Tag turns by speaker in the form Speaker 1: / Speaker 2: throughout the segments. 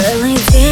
Speaker 1: Feeling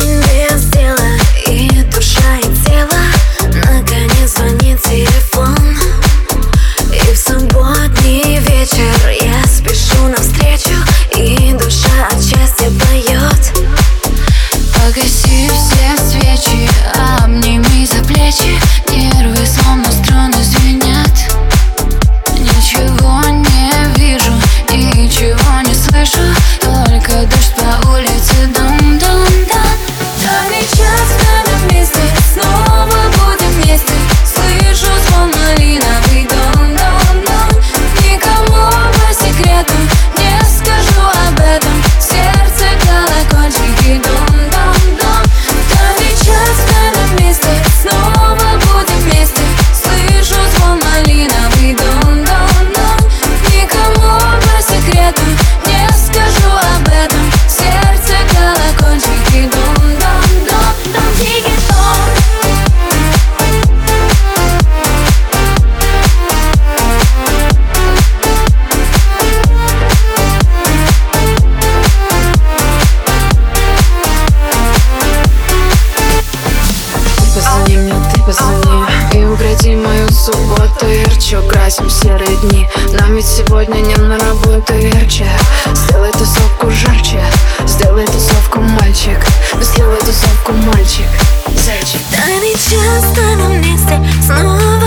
Speaker 1: еще красим серые дни Нам ведь сегодня не на работу верче Сделай тусовку жарче. Сделай тусовку мальчик. Сделай тусовку мальчик. Зайчик.
Speaker 2: Да не часто на снова